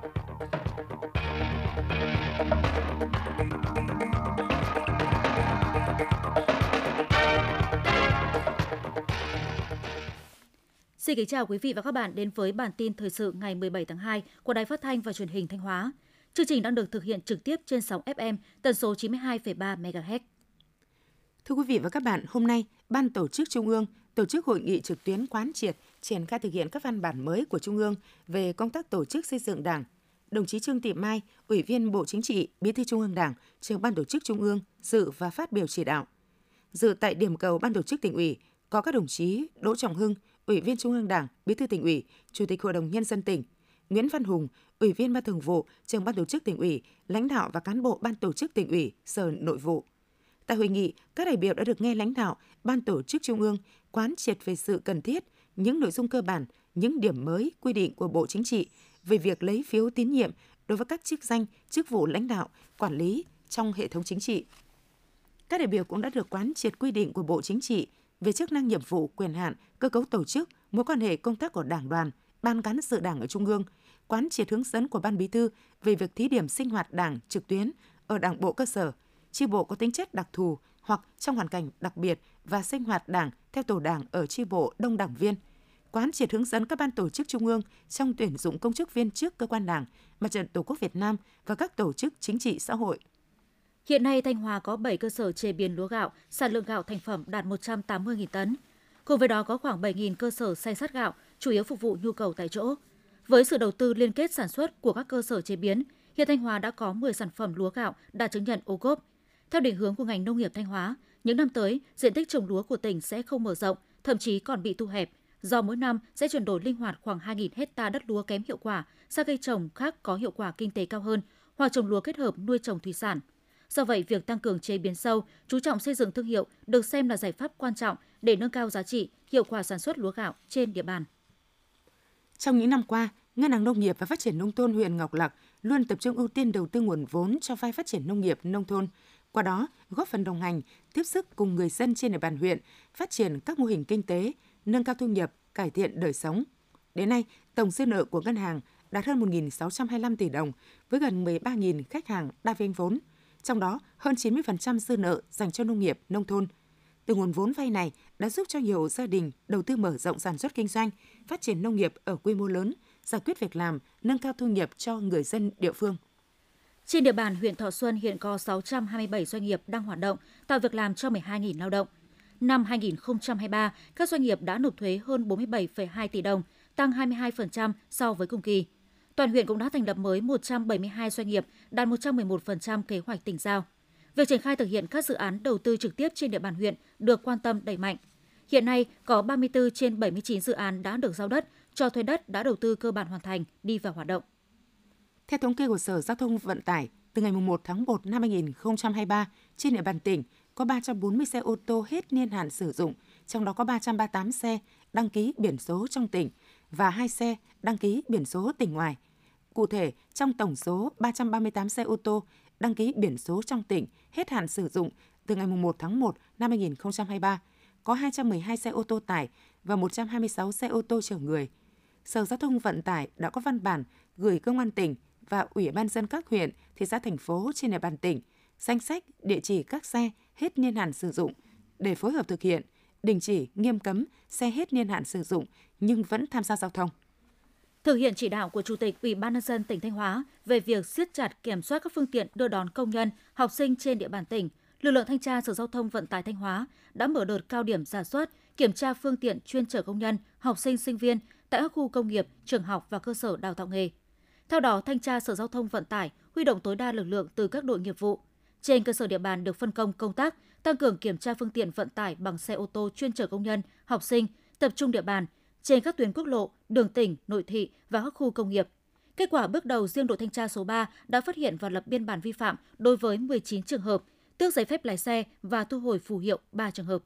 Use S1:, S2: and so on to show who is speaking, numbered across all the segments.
S1: Xin kính chào quý vị và các bạn đến với bản tin thời sự ngày 17 tháng 2 của Đài Phát thanh và Truyền hình Thanh Hóa. Chương trình đang được thực hiện trực tiếp trên sóng FM tần số 92,3 MHz.
S2: Thưa quý vị và các bạn, hôm nay, Ban Tổ chức Trung ương tổ chức hội nghị trực tuyến quán triệt triển khai thực hiện các văn bản mới của Trung ương về công tác tổ chức xây dựng Đảng. Đồng chí Trương Thị Mai, Ủy viên Bộ Chính trị, Bí thư Trung ương Đảng, trưởng Ban Tổ chức Trung ương dự và phát biểu chỉ đạo. Dự tại điểm cầu Ban Tổ chức tỉnh ủy có các đồng chí Đỗ Trọng Hưng, Ủy viên Trung ương Đảng, Bí thư tỉnh ủy, Chủ tịch Hội đồng nhân dân tỉnh, Nguyễn Văn Hùng, Ủy viên Ban Thường vụ, Trưởng Ban Tổ chức tỉnh ủy, lãnh đạo và cán bộ Ban Tổ chức tỉnh ủy, Sở Nội vụ. Tại hội nghị, các đại biểu đã được nghe lãnh đạo Ban Tổ chức Trung ương quán triệt về sự cần thiết, những nội dung cơ bản, những điểm mới quy định của Bộ Chính trị về việc lấy phiếu tín nhiệm đối với các chức danh, chức vụ lãnh đạo, quản lý trong hệ thống chính trị. Các đại biểu cũng đã được quán triệt quy định của Bộ Chính trị về chức năng nhiệm vụ, quyền hạn, cơ cấu tổ chức, mối quan hệ công tác của Đảng đoàn, Ban cán sự Đảng ở Trung ương, quán triệt hướng dẫn của Ban Bí thư về việc thí điểm sinh hoạt Đảng trực tuyến ở Đảng bộ cơ sở, chi bộ có tính chất đặc thù hoặc trong hoàn cảnh đặc biệt và sinh hoạt Đảng theo tổ Đảng ở chi bộ đông đảng viên. Quán triệt hướng dẫn các ban tổ chức trung ương trong tuyển dụng công chức viên chức cơ quan Đảng, Mặt trận Tổ quốc Việt Nam và các tổ chức chính trị xã hội.
S1: Hiện nay Thanh Hóa có 7 cơ sở chế biến lúa gạo, sản lượng gạo thành phẩm đạt 180.000 tấn. Cùng với đó có khoảng 7.000 cơ sở xay sát gạo, chủ yếu phục vụ nhu cầu tại chỗ. Với sự đầu tư liên kết sản xuất của các cơ sở chế biến, hiện Thanh Hóa đã có 10 sản phẩm lúa gạo đạt chứng nhận ô cốp. Theo định hướng của ngành nông nghiệp Thanh Hóa, những năm tới, diện tích trồng lúa của tỉnh sẽ không mở rộng, thậm chí còn bị thu hẹp, do mỗi năm sẽ chuyển đổi linh hoạt khoảng 2.000 hecta đất lúa kém hiệu quả sang cây trồng khác có hiệu quả kinh tế cao hơn, hoặc trồng lúa kết hợp nuôi trồng thủy sản. Do vậy, việc tăng cường chế biến sâu, chú trọng xây dựng thương hiệu được xem là giải pháp quan trọng để nâng cao giá trị, hiệu quả sản xuất lúa gạo trên địa bàn.
S2: Trong những năm qua, Ngân hàng Nông nghiệp và Phát triển Nông thôn huyện Ngọc Lặc luôn tập trung ưu tiên đầu tư nguồn vốn cho vay phát triển nông nghiệp nông thôn, qua đó góp phần đồng hành, tiếp sức cùng người dân trên địa bàn huyện phát triển các mô hình kinh tế, nâng cao thu nhập, cải thiện đời sống. Đến nay, tổng dư nợ của ngân hàng đạt hơn 1.625 tỷ đồng với gần 13.000 khách hàng đa vay vốn, trong đó hơn 90% dư nợ dành cho nông nghiệp, nông thôn. Từ nguồn vốn vay này đã giúp cho nhiều gia đình đầu tư mở rộng sản xuất kinh doanh, phát triển nông nghiệp ở quy mô lớn, giải quyết việc làm, nâng cao thu nhập cho người dân địa phương.
S1: Trên địa bàn huyện Thọ Xuân hiện có 627 doanh nghiệp đang hoạt động, tạo việc làm cho 12.000 lao động. Năm 2023, các doanh nghiệp đã nộp thuế hơn 47,2 tỷ đồng, tăng 22% so với cùng kỳ. Toàn huyện cũng đã thành lập mới 172 doanh nghiệp, đạt 111% kế hoạch tỉnh giao. Việc triển khai thực hiện các dự án đầu tư trực tiếp trên địa bàn huyện được quan tâm đẩy mạnh. Hiện nay, có 34 trên 79 dự án đã được giao đất, cho thuê đất đã đầu tư cơ bản hoàn thành, đi vào hoạt động.
S2: Theo thống kê của Sở Giao thông Vận tải, từ ngày 1 tháng 1 năm 2023, trên địa bàn tỉnh có 340 xe ô tô hết niên hạn sử dụng, trong đó có 338 xe đăng ký biển số trong tỉnh và 2 xe đăng ký biển số tỉnh ngoài. Cụ thể, trong tổng số 338 xe ô tô đăng ký biển số trong tỉnh hết hạn sử dụng từ ngày 1 tháng 1 năm 2023, có 212 xe ô tô tải và 126 xe ô tô chở người. Sở Giao thông Vận tải đã có văn bản gửi Công an tỉnh và Ủy ban dân các huyện, thị xã thành phố trên địa bàn tỉnh danh sách địa chỉ các xe hết niên hạn sử dụng để phối hợp thực hiện, đình chỉ nghiêm cấm xe hết niên hạn sử dụng nhưng vẫn tham gia giao thông.
S1: Thực hiện chỉ đạo của Chủ tịch Ủy ban nhân dân tỉnh Thanh Hóa về việc siết chặt kiểm soát các phương tiện đưa đón công nhân, học sinh trên địa bàn tỉnh, lực lượng thanh tra Sở Giao thông Vận tải Thanh Hóa đã mở đợt cao điểm giả soát, kiểm tra phương tiện chuyên chở công nhân, học sinh, sinh viên tại các khu công nghiệp, trường học và cơ sở đào tạo nghề. Theo đó, thanh tra Sở Giao thông Vận tải huy động tối đa lực lượng từ các đội nghiệp vụ. Trên cơ sở địa bàn được phân công công tác, tăng cường kiểm tra phương tiện vận tải bằng xe ô tô chuyên chở công nhân, học sinh, tập trung địa bàn trên các tuyến quốc lộ, đường tỉnh, nội thị và các khu công nghiệp. Kết quả bước đầu riêng đội thanh tra số 3 đã phát hiện và lập biên bản vi phạm đối với 19 trường hợp, tước giấy phép lái xe và thu hồi phù hiệu 3 trường hợp.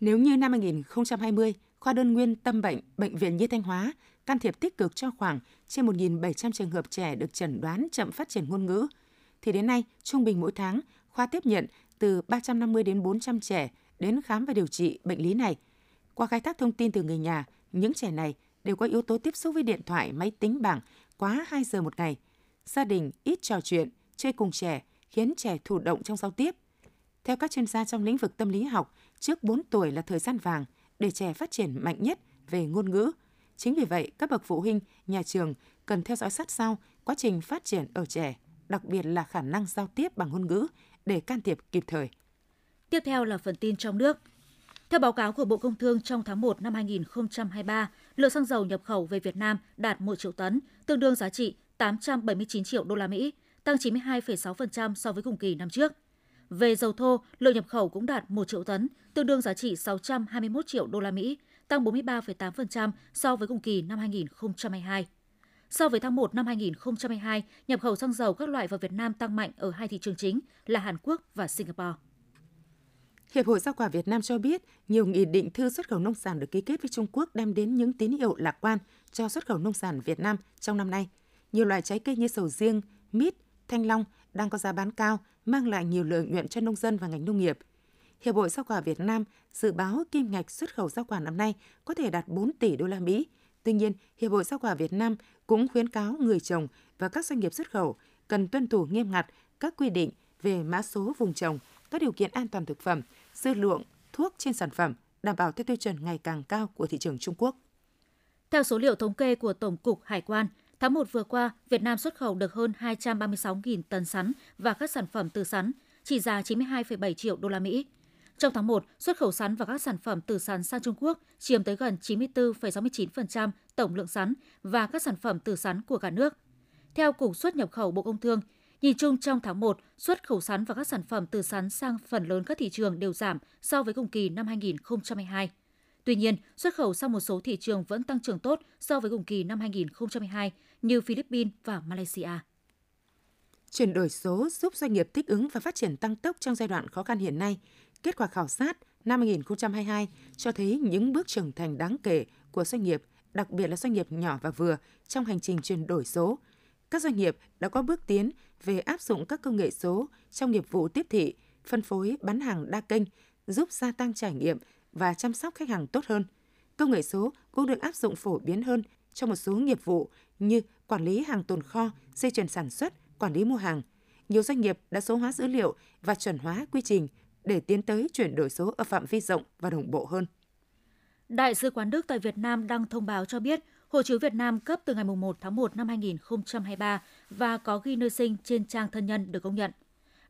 S2: Nếu như năm 2020, khoa đơn nguyên tâm bệnh Bệnh viện Nhi Thanh Hóa can thiệp tích cực cho khoảng trên 1.700 trường hợp trẻ được chẩn đoán chậm phát triển ngôn ngữ, thì đến nay, trung bình mỗi tháng, khoa tiếp nhận từ 350 đến 400 trẻ đến khám và điều trị bệnh lý này. Qua khai thác thông tin từ người nhà, những trẻ này đều có yếu tố tiếp xúc với điện thoại, máy tính bảng, quá 2 giờ một ngày. Gia đình ít trò chuyện, chơi cùng trẻ khiến trẻ thụ động trong giao tiếp. Theo các chuyên gia trong lĩnh vực tâm lý học, trước 4 tuổi là thời gian vàng để trẻ phát triển mạnh nhất về ngôn ngữ. Chính vì vậy, các bậc phụ huynh, nhà trường cần theo dõi sát sao quá trình phát triển ở trẻ, đặc biệt là khả năng giao tiếp bằng ngôn ngữ để can thiệp kịp thời.
S1: Tiếp theo là phần tin trong nước. Theo báo cáo của Bộ Công Thương trong tháng 1 năm 2023, lượng xăng dầu nhập khẩu về Việt Nam đạt 1 triệu tấn, tương đương giá trị 879 triệu đô la Mỹ, tăng 92,6% so với cùng kỳ năm trước. Về dầu thô, lượng nhập khẩu cũng đạt 1 triệu tấn, tương đương giá trị 621 triệu đô la Mỹ, tăng 43,8% so với cùng kỳ năm 2022. So với tháng 1 năm 2022, nhập khẩu xăng dầu các loại vào Việt Nam tăng mạnh ở hai thị trường chính là Hàn Quốc và Singapore.
S2: Hiệp hội Rau quả Việt Nam cho biết, nhiều nghị định thư xuất khẩu nông sản được ký kết với Trung Quốc đem đến những tín hiệu lạc quan cho xuất khẩu nông sản Việt Nam trong năm nay. Nhiều loại trái cây như sầu riêng, mít, thanh long đang có giá bán cao, mang lại nhiều lợi nhuận cho nông dân và ngành nông nghiệp. Hiệp hội Rau quả Việt Nam dự báo kim ngạch xuất khẩu rau quả năm nay có thể đạt 4 tỷ đô la Mỹ. Tuy nhiên, Hiệp hội Rau quả Việt Nam cũng khuyến cáo người trồng và các doanh nghiệp xuất khẩu cần tuân thủ nghiêm ngặt các quy định về mã số vùng trồng, các điều kiện an toàn thực phẩm, dư lượng thuốc trên sản phẩm đảm bảo theo tiêu chuẩn ngày càng cao của thị trường Trung Quốc.
S1: Theo số liệu thống kê của Tổng cục Hải quan, tháng 1 vừa qua, Việt Nam xuất khẩu được hơn 236.000 tấn sắn và các sản phẩm từ sắn, trị giá 92,7 triệu đô la Mỹ. Trong tháng 1, xuất khẩu sắn và các sản phẩm từ sắn sang Trung Quốc chiếm tới gần 94,69% tổng lượng sắn và các sản phẩm từ sắn của cả nước. Theo Cục xuất nhập khẩu Bộ Công Thương, Nhìn chung trong tháng 1, xuất khẩu sắn và các sản phẩm từ sắn sang phần lớn các thị trường đều giảm so với cùng kỳ năm 2022. Tuy nhiên, xuất khẩu sang một số thị trường vẫn tăng trưởng tốt so với cùng kỳ năm 2022 như Philippines và Malaysia.
S2: Chuyển đổi số giúp doanh nghiệp thích ứng và phát triển tăng tốc trong giai đoạn khó khăn hiện nay. Kết quả khảo sát năm 2022 cho thấy những bước trưởng thành đáng kể của doanh nghiệp, đặc biệt là doanh nghiệp nhỏ và vừa trong hành trình chuyển đổi số – các doanh nghiệp đã có bước tiến về áp dụng các công nghệ số trong nghiệp vụ tiếp thị, phân phối bán hàng đa kênh, giúp gia tăng trải nghiệm và chăm sóc khách hàng tốt hơn. Công nghệ số cũng được áp dụng phổ biến hơn trong một số nghiệp vụ như quản lý hàng tồn kho, dây chuyền sản xuất, quản lý mua hàng. Nhiều doanh nghiệp đã số hóa dữ liệu và chuẩn hóa quy trình để tiến tới chuyển đổi số ở phạm vi rộng và đồng bộ hơn.
S1: Đại sứ quán Đức tại Việt Nam đăng thông báo cho biết Hộ chiếu Việt Nam cấp từ ngày 1 tháng 1 năm 2023 và có ghi nơi sinh trên trang thân nhân được công nhận.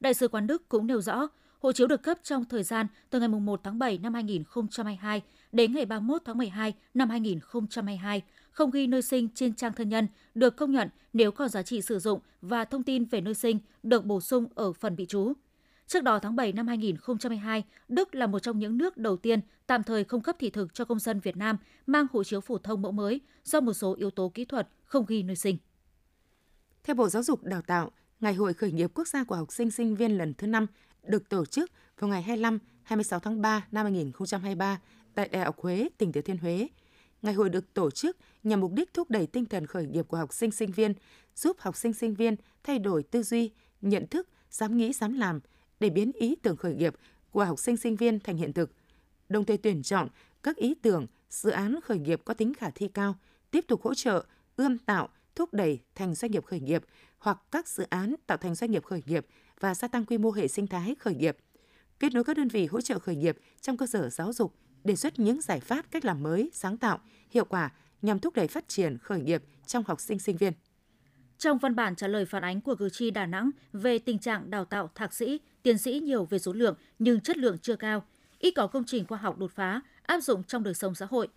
S1: Đại sứ quán Đức cũng nêu rõ, hộ chiếu được cấp trong thời gian từ ngày 1 tháng 7 năm 2022 đến ngày 31 tháng 12 năm 2022, không ghi nơi sinh trên trang thân nhân được công nhận nếu còn giá trị sử dụng và thông tin về nơi sinh được bổ sung ở phần bị trú. Trước đó tháng 7 năm 2022, Đức là một trong những nước đầu tiên tạm thời không cấp thị thực cho công dân Việt Nam mang hộ chiếu phổ thông mẫu mới do một số yếu tố kỹ thuật không ghi nơi sinh.
S2: Theo Bộ Giáo dục Đào tạo, Ngày hội khởi nghiệp quốc gia của học sinh sinh viên lần thứ 5 được tổ chức vào ngày 25, 26 tháng 3 năm 2023 tại Đại học Huế, tỉnh Thừa Thiên Huế. Ngày hội được tổ chức nhằm mục đích thúc đẩy tinh thần khởi nghiệp của học sinh sinh viên, giúp học sinh sinh viên thay đổi tư duy, nhận thức, dám nghĩ, dám làm – để biến ý tưởng khởi nghiệp của học sinh sinh viên thành hiện thực, đồng thời tuyển chọn các ý tưởng, dự án khởi nghiệp có tính khả thi cao, tiếp tục hỗ trợ, ươm tạo, thúc đẩy thành doanh nghiệp khởi nghiệp hoặc các dự án tạo thành doanh nghiệp khởi nghiệp và gia tăng quy mô hệ sinh thái khởi nghiệp. Kết nối các đơn vị hỗ trợ khởi nghiệp trong cơ sở giáo dục, đề xuất những giải pháp cách làm mới, sáng tạo, hiệu quả nhằm thúc đẩy phát triển khởi nghiệp trong học sinh sinh viên.
S1: Trong văn bản trả lời phản ánh của cử tri Đà Nẵng về tình trạng đào tạo thạc sĩ, tiến sĩ nhiều về số lượng nhưng chất lượng chưa cao, ít có công trình khoa học đột phá áp dụng trong đời sống xã hội.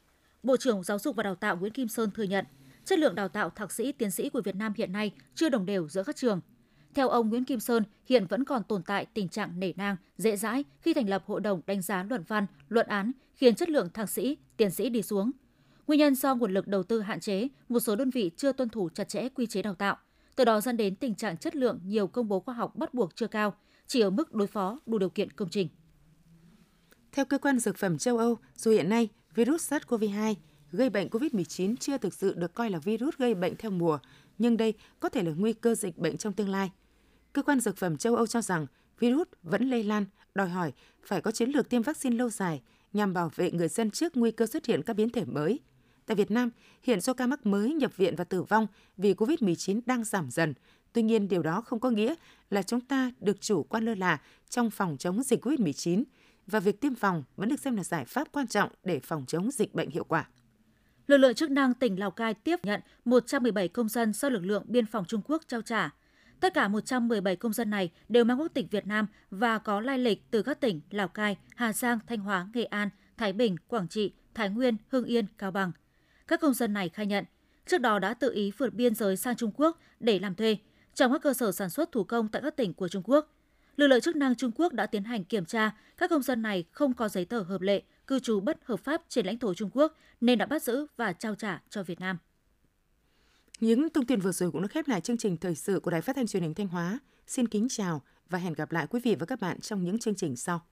S1: Bộ trưởng Giáo dục và Đào tạo Nguyễn Kim Sơn thừa nhận, chất lượng đào tạo thạc sĩ, tiến sĩ của Việt Nam hiện nay chưa đồng đều giữa các trường. Theo ông Nguyễn Kim Sơn, hiện vẫn còn tồn tại tình trạng nể nang, dễ dãi khi thành lập hội đồng đánh giá luận văn, luận án, khiến chất lượng thạc sĩ, tiến sĩ đi xuống. Nguyên nhân do nguồn lực đầu tư hạn chế, một số đơn vị chưa tuân thủ chặt chẽ quy chế đào tạo, từ đó dẫn đến tình trạng chất lượng nhiều công bố khoa học bắt buộc chưa cao, chỉ ở mức đối phó đủ điều kiện công trình.
S2: Theo cơ quan dược phẩm châu Âu, dù hiện nay virus SARS-CoV-2 gây bệnh COVID-19 chưa thực sự được coi là virus gây bệnh theo mùa, nhưng đây có thể là nguy cơ dịch bệnh trong tương lai. Cơ quan dược phẩm châu Âu cho rằng virus vẫn lây lan, đòi hỏi phải có chiến lược tiêm vaccine lâu dài nhằm bảo vệ người dân trước nguy cơ xuất hiện các biến thể mới. Tại Việt Nam, hiện số ca mắc mới nhập viện và tử vong vì COVID-19 đang giảm dần. Tuy nhiên, điều đó không có nghĩa là chúng ta được chủ quan lơ là trong phòng chống dịch COVID-19 và việc tiêm phòng vẫn được xem là giải pháp quan trọng để phòng chống dịch bệnh hiệu quả.
S1: Lực lượng chức năng tỉnh Lào Cai tiếp nhận 117 công dân do lực lượng biên phòng Trung Quốc trao trả. Tất cả 117 công dân này đều mang quốc tịch Việt Nam và có lai lịch từ các tỉnh Lào Cai, Hà Giang, Thanh Hóa, Nghệ An, Thái Bình, Quảng Trị, Thái Nguyên, Hưng Yên, Cao Bằng. Các công dân này khai nhận, trước đó đã tự ý vượt biên giới sang Trung Quốc để làm thuê trong các cơ sở sản xuất thủ công tại các tỉnh của Trung Quốc. Lực lượng chức năng Trung Quốc đã tiến hành kiểm tra, các công dân này không có giấy tờ hợp lệ, cư trú bất hợp pháp trên lãnh thổ Trung Quốc nên đã bắt giữ và trao trả cho Việt Nam.
S2: Những thông tin vừa rồi cũng đã khép lại chương trình thời sự của Đài Phát thanh Truyền hình Thanh Hóa. Xin kính chào và hẹn gặp lại quý vị và các bạn trong những chương trình sau.